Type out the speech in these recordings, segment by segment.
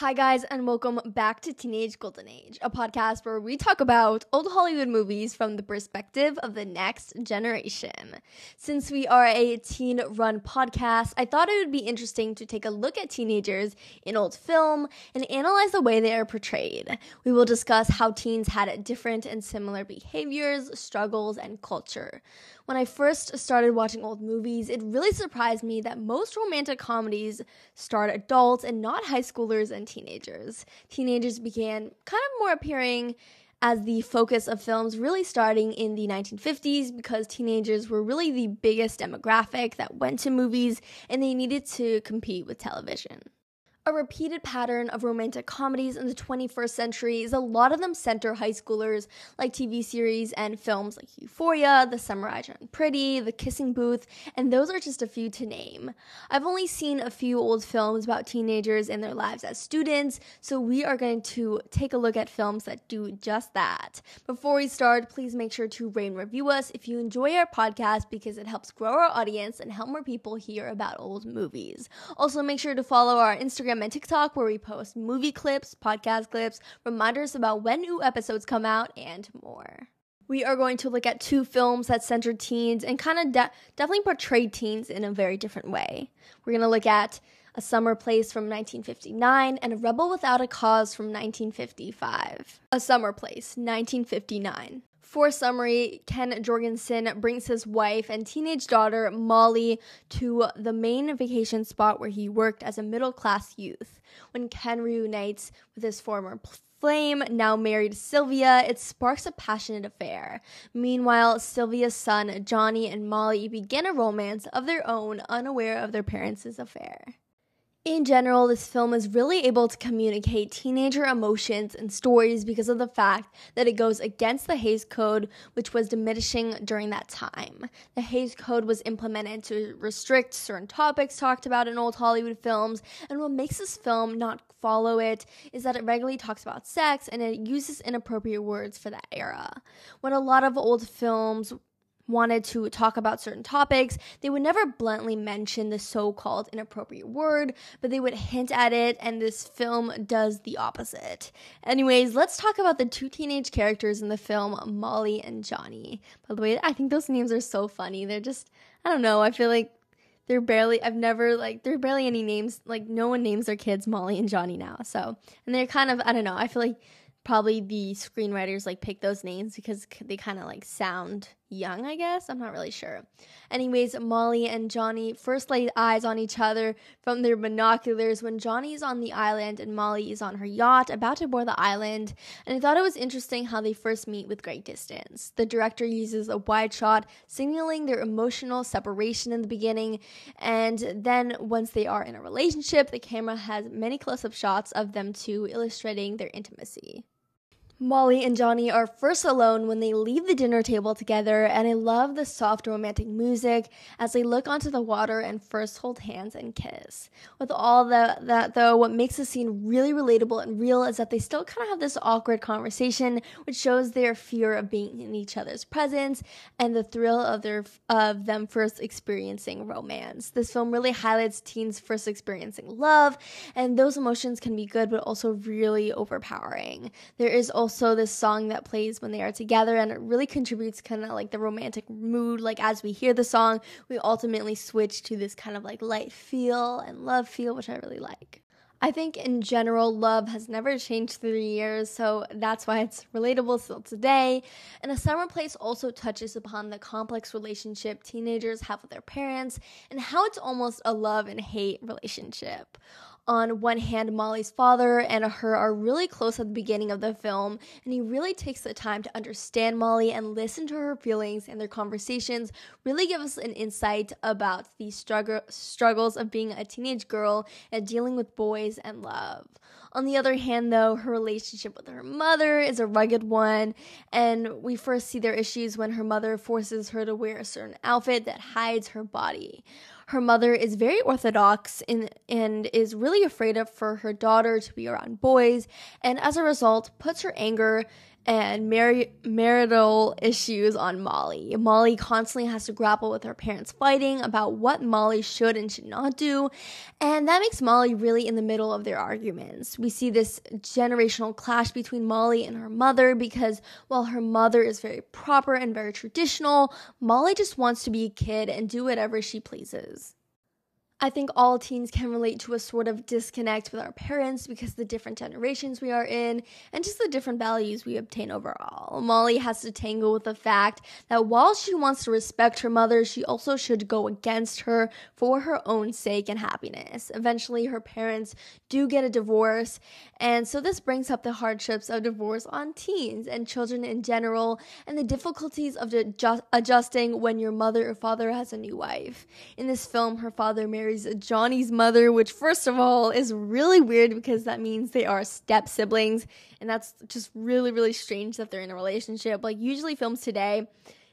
Hi, guys, and welcome back to Teenage Golden Age, a podcast where we talk about old Hollywood movies from the perspective of the next generation. Since we are a teen run podcast, I thought it would be interesting to take a look at teenagers in old film and analyze the way they are portrayed. We will discuss how teens had different and similar behaviors, struggles, and culture. When I first started watching old movies, it really surprised me that most romantic comedies starred adults and not high schoolers and teenagers. Teenagers began kind of more appearing as the focus of films really starting in the 1950s because teenagers were really the biggest demographic that went to movies and they needed to compete with television. A repeated pattern of romantic comedies in the 21st century is a lot of them center high schoolers, like TV series and films like Euphoria, The Summer I Turned Pretty, The Kissing Booth, and those are just a few to name. I've only seen a few old films about teenagers and their lives as students, so we are going to take a look at films that do just that. Before we start, please make sure to rate and review us if you enjoy our podcast because it helps grow our audience and help more people hear about old movies. Also, make sure to follow our Instagram Instagram and TikTok where we post movie clips, podcast clips, reminders about when new episodes come out, and more. We are going to look at two films that center teens and kind of de- definitely portray teens in a very different way. We're going to look at A Summer Place from 1959 and A Rebel Without a Cause from 1955. A Summer Place, 1959. For summary, Ken Jorgensen brings his wife and teenage daughter, Molly, to the main vacation spot where he worked as a middle class youth. When Ken reunites with his former flame, now married Sylvia, it sparks a passionate affair. Meanwhile, Sylvia's son, Johnny, and Molly begin a romance of their own, unaware of their parents' affair. In general, this film is really able to communicate teenager emotions and stories because of the fact that it goes against the Hays Code, which was diminishing during that time. The Hays Code was implemented to restrict certain topics talked about in old Hollywood films, and what makes this film not follow it is that it regularly talks about sex and it uses inappropriate words for that era. When a lot of old films wanted to talk about certain topics, they would never bluntly mention the so called inappropriate word, but they would hint at it, and this film does the opposite. Anyways, let's talk about the two teenage characters in the film, Molly and Johnny. By the way, I think those names are so funny. They're just, I don't know, I feel like they're barely I've never like there are barely any names like no one names their kids Molly and Johnny now. So, and they're kind of I don't know, I feel like probably the screenwriters like pick those names because they kind of like sound young, I guess. I'm not really sure. Anyways, Molly and Johnny first lay eyes on each other from their binoculars when Johnny is on the island and Molly is on her yacht about to board the island. And I thought it was interesting how they first meet with great distance. The director uses a wide shot signaling their emotional separation in the beginning. And then once they are in a relationship, the camera has many close up shots of them two illustrating their intimacy. Molly and Johnny are first alone when they leave the dinner table together, and I love the soft romantic music as they look onto the water and first hold hands and kiss. With all the, that, though, what makes the scene really relatable and real is that they still kind of have this awkward conversation, which shows their fear of being in each other's presence and the thrill of their of them first experiencing romance. This film really highlights teens first experiencing love, and those emotions can be good, but also really overpowering. There is also also this song that plays when they are together and it really contributes kind of like the romantic mood like as we hear the song we ultimately switch to this kind of like light feel and love feel which i really like I think in general, love has never changed through the years, so that's why it's relatable still today. And A Summer Place also touches upon the complex relationship teenagers have with their parents and how it's almost a love and hate relationship on one hand, Molly's father and her are really close at the beginning of the film, and he really takes the time to understand Molly and listen to her feelings, and their conversations really give us an insight about the struggle, struggles of being a teenage girl and dealing with boys and love. On the other hand, though, her relationship with her mother is a rugged one, and we first see their issues when her mother forces her to wear a certain outfit that hides her body. Her mother is very orthodox in, and is really afraid of for her daughter to be around boys, and as a result, puts her anger and mar- marital issues on Molly. Molly constantly has to grapple with her parents fighting about what Molly should and should not do, and that makes Molly really in the middle of their arguments. We see this generational clash between Molly and her mother because while her mother is very proper and very traditional, Molly just wants to be a kid and do whatever she pleases. I think all teens can relate to a sort of disconnect with our parents because the different generations we are in and just the different values we obtain overall. Molly has to tangle with the fact that while she wants to respect her mother, she also should go against her for her own sake and happiness. Eventually, her parents do get a divorce, and so this brings up the hardships of divorce on teens and children in general and the difficulties of adjusting when your mother or father has a new wife. In this film, her father married marries Johnny's mother, which, first of all, is really weird because that means they are step siblings. And that's just really, really strange that they're in a relationship. Like, usually, films today,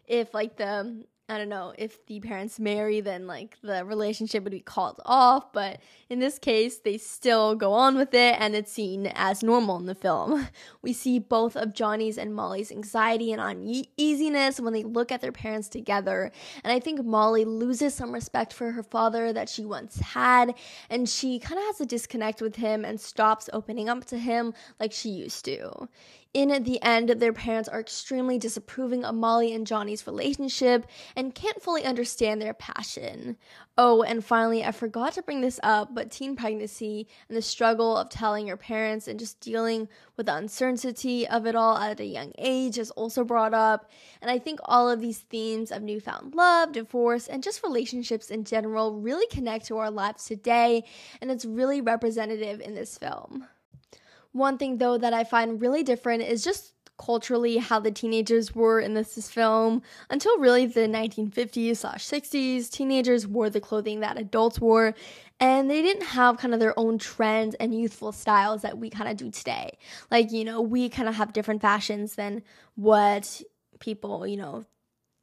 if like the I don't know if the parents marry, then like the relationship would be called off. But in this case, they still go on with it and it's seen as normal in the film. We see both of Johnny's and Molly's anxiety and uneasiness when they look at their parents together. And I think Molly loses some respect for her father that she once had. And she kind of has a disconnect with him and stops opening up to him like she used to. In the end, their parents are extremely disapproving of Molly and Johnny's relationship and can't fully understand their passion. Oh, and finally, I forgot to bring this up, but teen pregnancy and the struggle of telling your parents and just dealing with the uncertainty of it all at a young age is also brought up. And I think all of these themes of newfound love, divorce, and just relationships in general really connect to our lives today, and it's really representative in this film. One thing, though, that I find really different is just culturally how the teenagers were in this film. Until really the 1950s slash 60s, teenagers wore the clothing that adults wore, and they didn't have kind of their own trends and youthful styles that we kind of do today. Like, you know, we kind of have different fashions than what people, you know,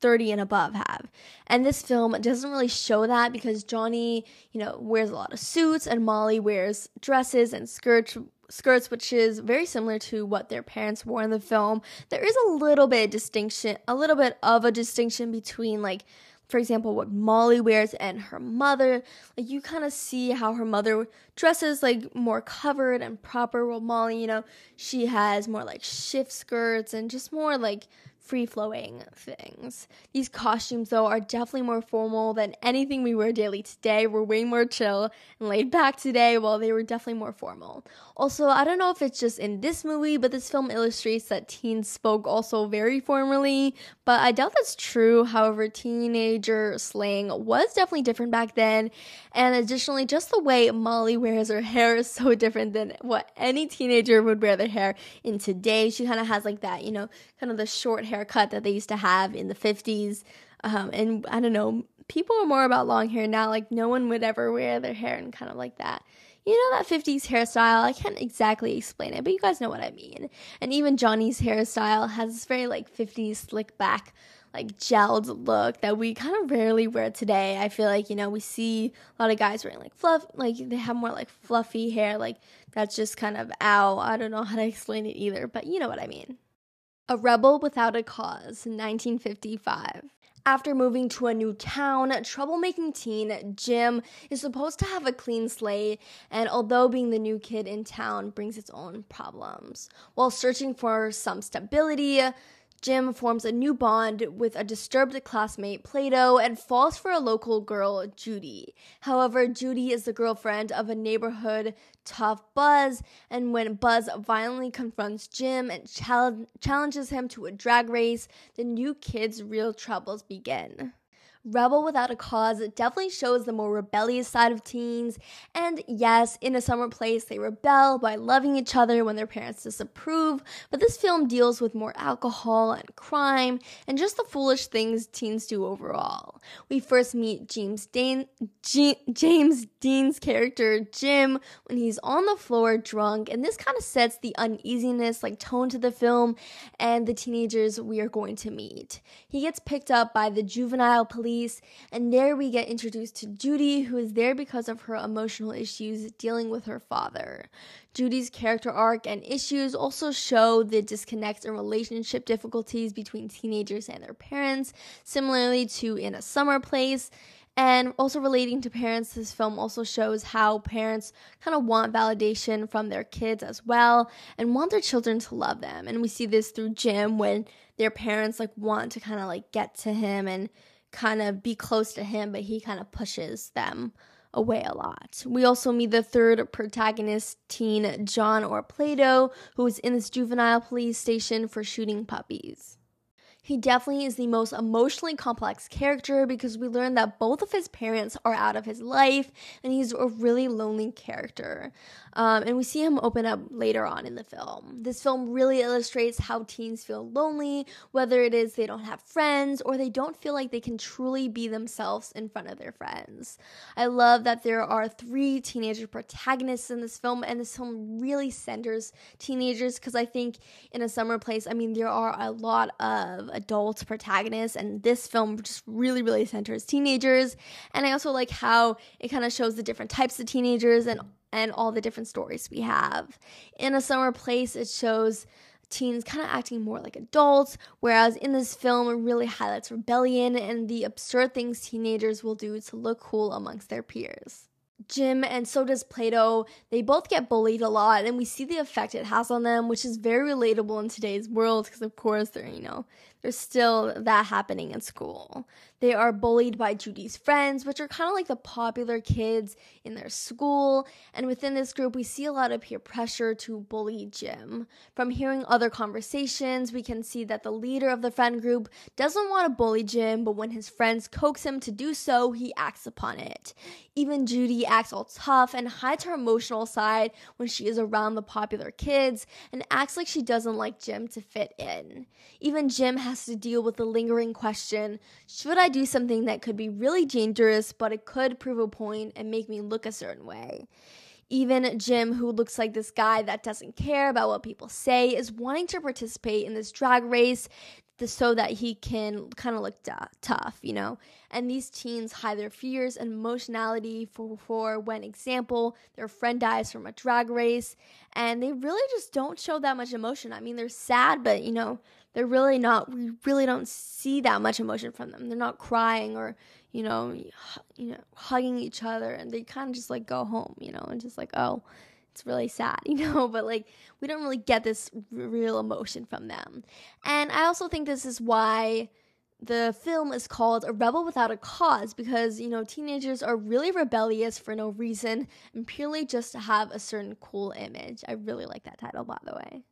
30 and above have. And this film doesn't really show that because Johnny, you know, wears a lot of suits and Molly wears dresses and skirts skirts, which is very similar to what their parents wore in the film. There is a little bit of distinction, a little bit of a distinction between like for example, what Molly wears and her mother. Like you kind of see how her mother dresses like more covered and proper. While Molly, you know, she has more like shift skirts and just more like free flowing things. These costumes, though, are definitely more formal than anything we wear daily today. We're way more chill and laid back today, while they were definitely more formal. Also, I don't know if it's just in this movie, but this film illustrates that teens spoke also very formally, but I doubt that's true. However, teenager slang was definitely different back then, and additionally, just the way Molly wears her hair is so different than what any teenager would wear their hair in today. She kind of has like that, you know, kind of the short hair haircut that they used to have in the 50s. Um, and I don't know, people are more about long hair now. Like, no one would ever wear their hair and kind of like that. You know, that 50s hairstyle, I can't exactly explain it, but you guys know what I mean. And even Johnny's hairstyle has this very like 50s slick back like gelled look that we kind of rarely wear today. I feel like, you know, we see a lot of guys wearing like fluff, like they have more like fluffy hair. Like that's just kind of ow. I don't know how to explain it either, but you know what I mean. A Rebel Without a Cause, 1955. After moving to a new town, troublemaking teen Jim is supposed to have a clean slate, and although being the new kid in town brings its own problems. While searching for some stability, Jim forms a new bond with a disturbed classmate, Plato, and falls for a local girl, Judy. However, Judy is the girlfriend of a neighborhood tough Buzz, and when Buzz violently confronts Jim and challenges him to a drag race, the new kid's real troubles begin. Rebel Without a Cause definitely shows the more rebellious side of teens. And yes, in a summer place, they rebel by loving each other when their parents disapprove. But this film deals with more alcohol and crime and just the foolish things teens do overall. We first meet James, Dane, G- James Dean's character, Jim, when he's on the floor drunk. And this kind of sets the uneasiness, like tone to the film and the teenagers we are going to meet. He gets picked up by the juvenile police police. And there we get introduced to Judy, who is there because of her emotional issues dealing with her father. Judy's character arc and issues also show the disconnects and relationship difficulties between teenagers and their parents, similarly to In a Summer Place. And also relating to parents, this film also shows how parents kind of want validation from their kids as well and want their children to love them. And we see this through Jim when their parents like want to kind of like get to him and kind of be close to him, but he kind of pushes them away a lot. We also meet the third protagonist, teen John or Plato, who is in this juvenile police station for shooting puppies. He definitely is the most emotionally complex character because we learn that both of his parents are out of his life and he's a really lonely character. Um, and we see him open up later on in the film. This film really illustrates how teens feel lonely, whether it is they don't have friends or they don't feel like they can truly be themselves in front of their friends. I love that there are three teenager protagonists in this film, and this film really centers teenagers because I think in a summer place, I mean, there are a lot of adult protagonists, and this film just really, really centers teenagers. And I also like how it kind of shows the different types of teenagers and and all the different stories we have. In a summer place, it shows teens kind of acting more like adults, whereas in this film, it really highlights rebellion and the absurd things teenagers will do to look cool amongst their peers. Jim and so does Plato, they both get bullied a lot, and we see the effect it has on them, which is very relatable in today's world because, of course, they're, you know, there's still that happening in school. They are bullied by Judy's friends, which are kind of like the popular kids in their school. And within this group, we see a lot of peer pressure to bully Jim. From hearing other conversations, we can see that the leader of the friend group doesn't want to bully Jim, but when his friends coax him to do so, he acts upon it. Even Judy acts all tough and hides her emotional side when she is around the popular kids and acts like she doesn't like Jim to fit in. Even Jim has has to deal with the lingering question should I do something that could be really dangerous, but it could prove a point and make me look a certain way? Even Jim, who looks like this guy that doesn't care about what people say, is wanting to participate in this drag race so that he can kind of look d- tough, you know. And these teens hide their fears and emotionality for, for when, example, their friend dies from a drag race, and they really just don't show that much emotion. I mean, they're sad, but you know, they're really not we really don't see that much emotion from them. They're not crying or you know you know hugging each other and they kind of just like go home you know and just like oh it's really sad you know but like we don't really get this real emotion from them. And i also think this is why the film is called A Rebel Without a Cause because, you know, teenagers are really rebellious for no reason and purely just to have a certain cool image. I really like that title, by the way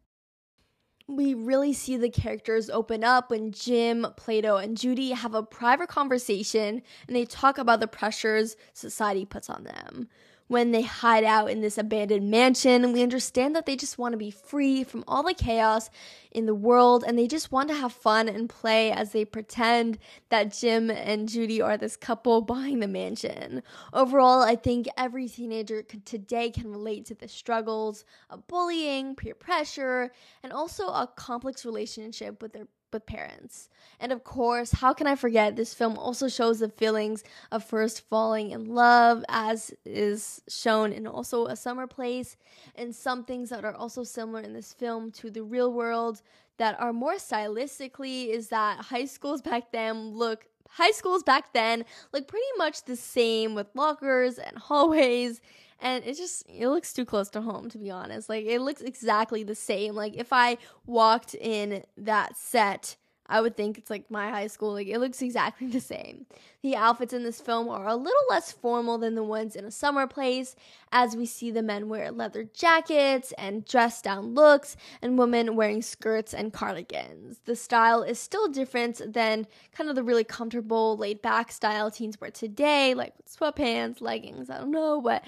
we really see the characters open up when Jim, Plato, and Judy have a private conversation and they talk about the pressures society puts on them when they hide out in this abandoned mansion. We understand that they just want to be free from all the chaos in the world and they just want to have fun and play as they pretend that Jim and Judy are this couple buying the mansion. Overall, I think every teenager today can relate to the struggles of bullying, peer pressure, and also a complex relationship with their with parents. And of course, how can I forget this film also shows the feelings of first falling in love as is shown in also a summer place and some things that are also similar in this film to the real world that are more stylistically is that high schools back then look high schools back then look pretty much the same with lockers and hallways and it just it looks too close to home to be honest like it looks exactly the same like if i walked in that set I would think it's like my high school. Like it looks exactly the same. The outfits in this film are a little less formal than the ones in a summer place, as we see the men wear leather jackets and dress down looks, and women wearing skirts and cardigans. The style is still different than kind of the really comfortable, laid back style teens wear today, like sweatpants, leggings, I don't know, but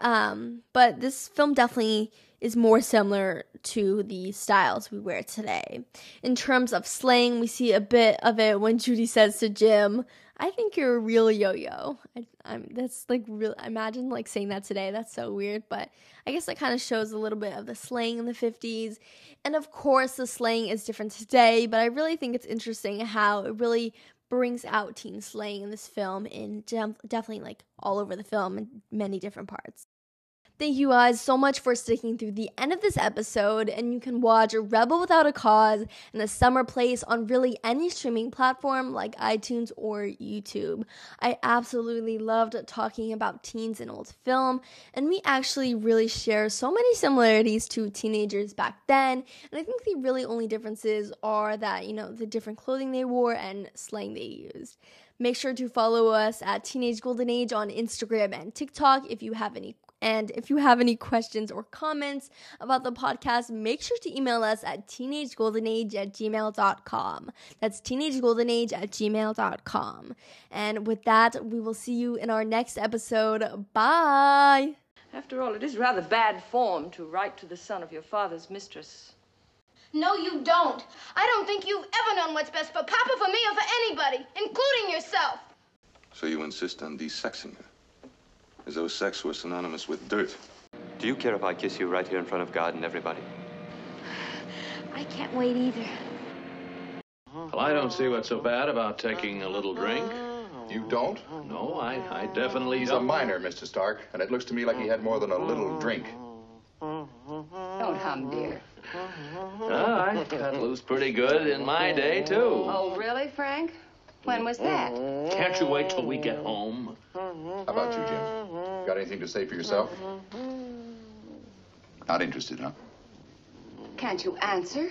um but this film definitely is more similar to the styles we wear today. In terms of slang, we see a bit of it when Judy says to Jim, I think you're a real yo-yo. I, am that's like real. Imagine like saying that today. That's so weird, but I guess that kind of shows a little bit of the slang in the 50s. And of course, the slang is different today, but I really think it's interesting how it really brings out teen slaying in this film in def- definitely like all over the film in many different parts. Thank you guys so much for sticking through the end of this episode, and you can watch Rebel Without a Cause in the summer place on really any streaming platform like iTunes or YouTube. I absolutely loved talking about teens in old film, and we actually really share so many similarities to teenagers back then, and I think the really only differences are that, you know, the different clothing they wore and slang they used. Make sure to follow us at Teenage Golden Age on Instagram and TikTok if you have any and if you have any questions or comments about the podcast, make sure to email us at teenagegoldenage at gmail.com. That's teenagegoldenage at gmail.com. And with that, we will see you in our next episode. Bye. After all, it is rather bad form to write to the son of your father's mistress. No, you don't. I don't think you've ever known what's best for Papa, for me, or for anybody, including yourself. So you insist on desexing her? As though sex were synonymous with dirt. Do you care if I kiss you right here in front of God and everybody? I can't wait either. Well, I don't see what's so bad about taking a little drink. You don't? No, I, I definitely He's a don't. minor, Mr. Stark, and it looks to me like he had more than a little drink. Don't hum, dear. Ah, I cut loose pretty good in my day, too. Oh, really, Frank? When was that? Can't you wait till we get home? How about you, Jim? Got anything to say for yourself? Not interested, huh? Can't you answer?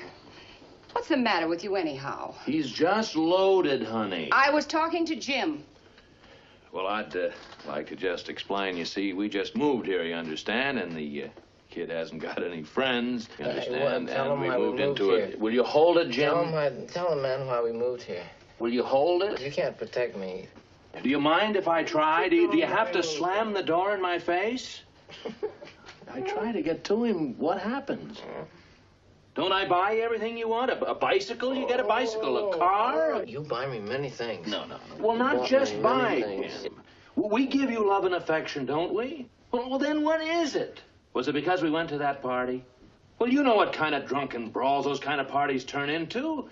What's the matter with you, anyhow? He's just loaded, honey. I was talking to Jim. Well, I'd uh, like to just explain. You see, we just moved here, you understand, and the uh, kid hasn't got any friends, you Hey, understand, well, and him we why we moved moved into here. it. Will you hold it, Tell him, Jim? tell him, man, why we moved here. Will you hold it? You can't protect me. Do you mind if I try? Do you, do you have to slam the door in my face? I try to get to him. What happens? Don't I buy everything you want? A, a bicycle? You get a bicycle. A oh. car? Oh, you buy me many things. No, no, no. Well, not just buy things. him. We give you love and affection, don't we? Well, well, then what is it? Was it because we went to that party? Well, you know what kind of drunken brawls those kind of parties turn into.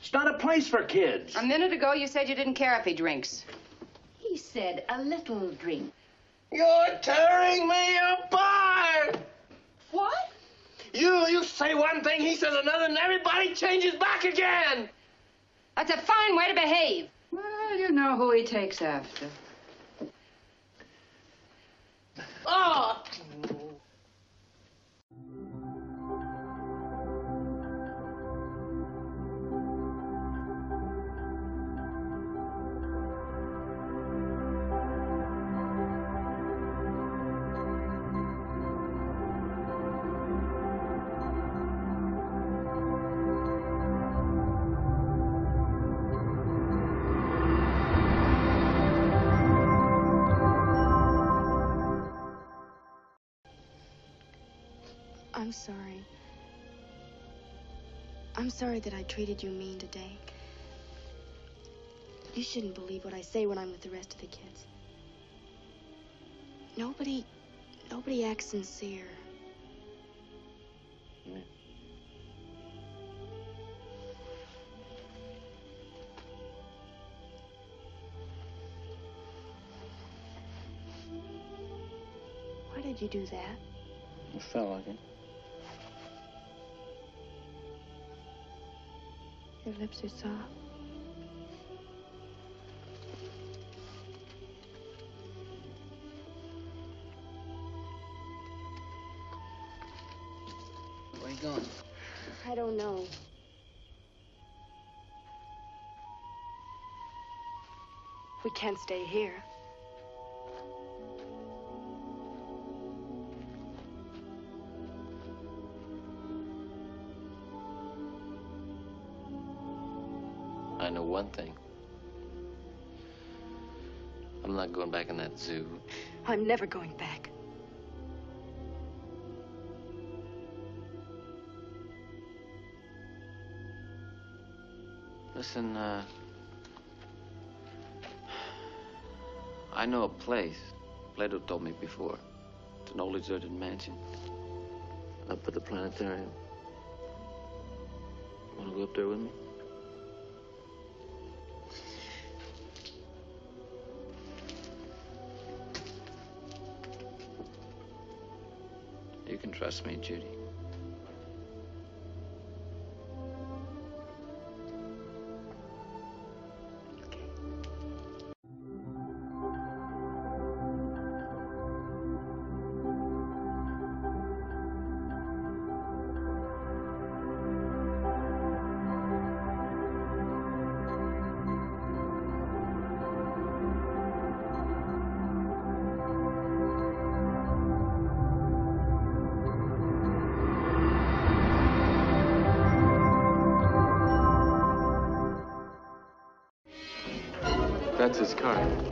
It's not a place for kids. A minute ago, you said you didn't care if he drinks. He said a little drink. You're tearing me apart! What? You, you say one thing, he says another, and everybody changes back again! That's a fine way to behave. Well, you know who he takes after. Oh! I'm sorry. I'm sorry that I treated you mean today. You shouldn't believe what I say when I'm with the rest of the kids. Nobody, nobody acts sincere. Why did you do that? It felt like it. Your lips are soft. Where are you going? I don't know. We can't stay here. Zoo. I'm never going back. Listen, uh. I know a place. Plato told me before. It's an old deserted mansion. Up at the planetarium. Wanna go up there with me? Trust me, Judy. That's his car.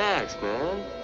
Relax, man.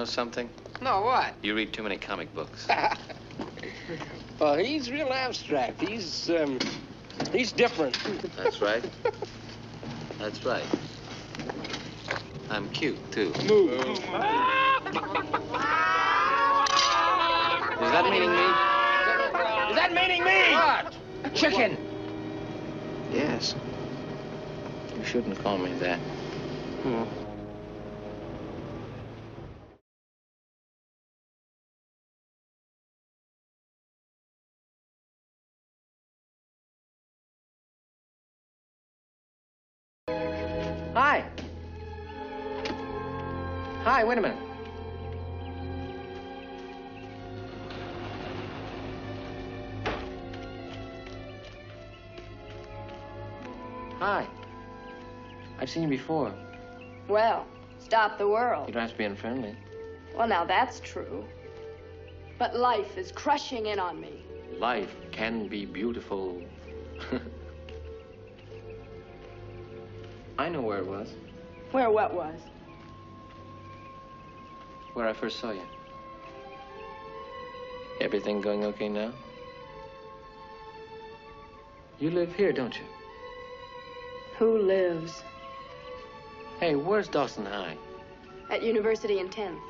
Know something? No, what? You read too many comic books. Well, he's real abstract. He's, um, he's different. That's right. That's right. I'm cute, too. Move. Is that meaning me? Is that meaning me? What? Chicken. Yes. You shouldn't call me that. Hmm. Hi. Hi, wait a minute. Hi. I've seen you before. Well, stop the world. You don't have to be unfriendly. Well, now that's true. But life is crushing in on me. Life can be beautiful. I know where it was, Where what was? where I first saw you. Everything going okay now? You live here, don't you? Who lives? Hey, where's Dawson High? At University in 10th.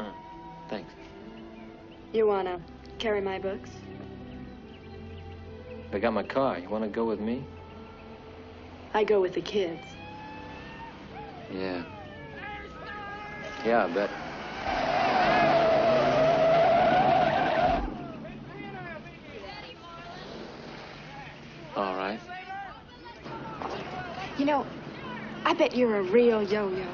Oh, thanks. You wanna carry my books? I got my car. You want to go with me? I go with the kids. Yeah. Yeah, I bet. All right. You know, I bet you're a real yo-yo.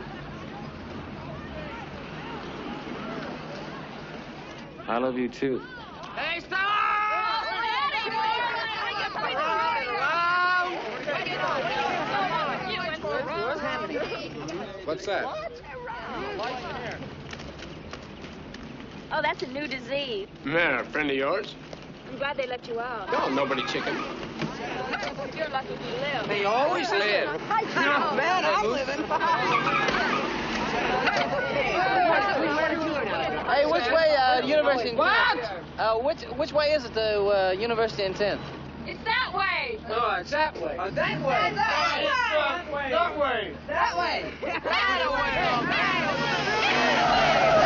I love you too. What's that? Oh, that's a new disease. Man, a friend of yours? I'm glad they let you out. Oh, nobody chicken. You're lucky to live. They always live. Man, I'm living. Hey, which way, uh, university? What? Uh, which which way is it to uh, university in 10th? It's that way. Oh, it's that way. Uh, that way. That way. That way. That way. I'm going to the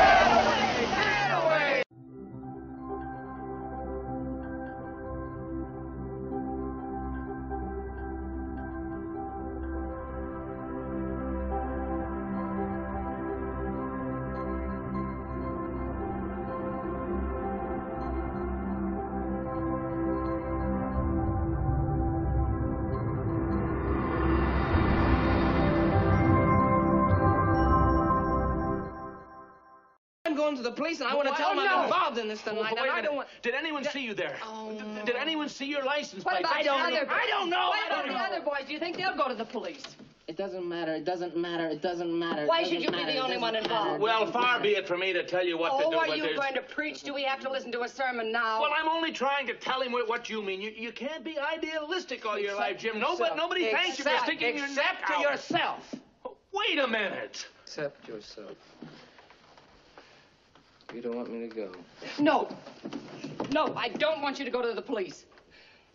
police and I want to tell them oh, I'm involved in this Well, tonight. wait and a I don't want. Did anyone see you there? Oh. Did, did anyone see your license What plate? about I don't other? know. I don't know. What I about don't the know. other boys? Do you think they'll go to the police? It doesn't matter. It doesn't matter. It doesn't matter. Why doesn't should you be the only one involved? Well, far be it from me to tell you what oh, to do, Oh, are you there's... going to preach? Do we have to listen to a sermon now? Well, I'm only trying to tell him what, what you mean. You, you can't be idealistic all your Except life, Jim. Nobody, yourself. nobody thanks you for sticking your neck except to out. yourself. Wait a minute. Accept yourself. You don't want me to go. No. No, I don't want you to go to the police.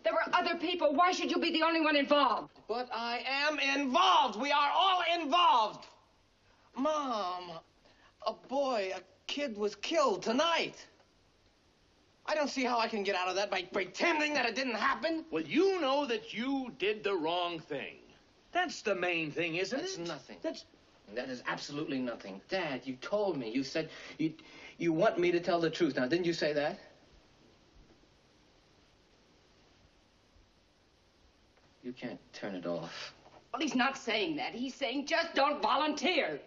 There were other people. Why should you be the only one involved? But I am involved. We are all involved. Mom, a boy, a kid was killed tonight. I don't see how I can get out of that by pretending that it didn't happen. Well, you know that you did the wrong thing. That's the main thing, isn't That's it? nothing. That's That is absolutely nothing. Dad, you told me. You said you you want me to tell the truth. Now, didn't you say that? You can't turn it off. Well, he's not saying that. He's saying just don't volunteer.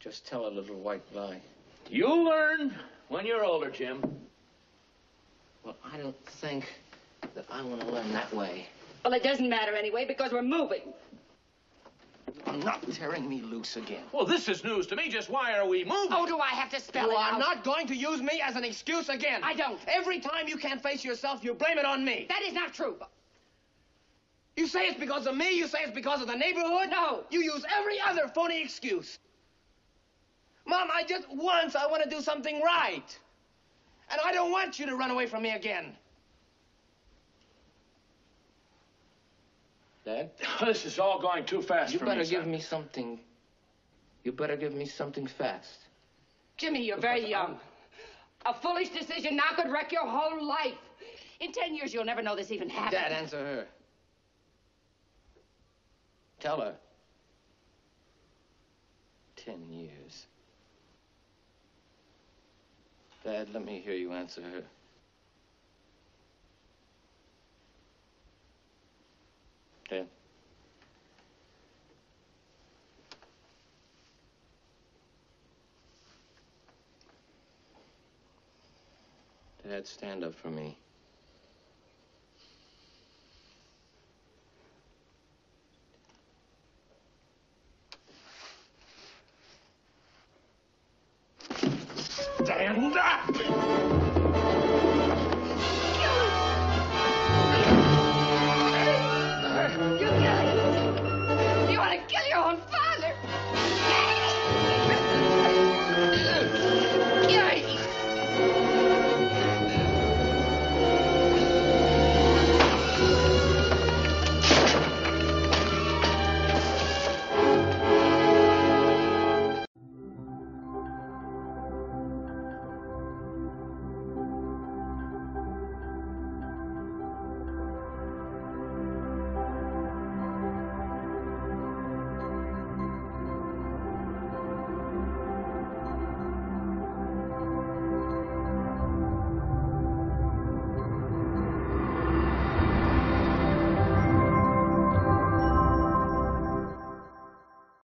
Just tell a little white lie. You'll learn when you're older, Jim. Well, I don't think that I want to learn that way. Well, it doesn't matter anyway because we're moving. I'm not tearing me loose again. Well, this is news to me. Just why are we moving? Oh, do I have to spell it? out? You are not going to use me as an excuse again. I don't. Every time you can't face yourself, you blame it on me. That is not true. You say it's because of me. You say it's because of the neighborhood. No. You use every other phony excuse. Mom, I just once I want to do something right. And I don't want you to run away from me again. Dad, This is all going too fast you for better give son. me something. You better give me something fast. Jimmy, you're very young. A foolish decision now could wreck your whole life. In ten years, you'll never know this even happened. Dad, answer her. Tell her. Ten years. Dad, let me hear you answer her. Dad. Stand up for me.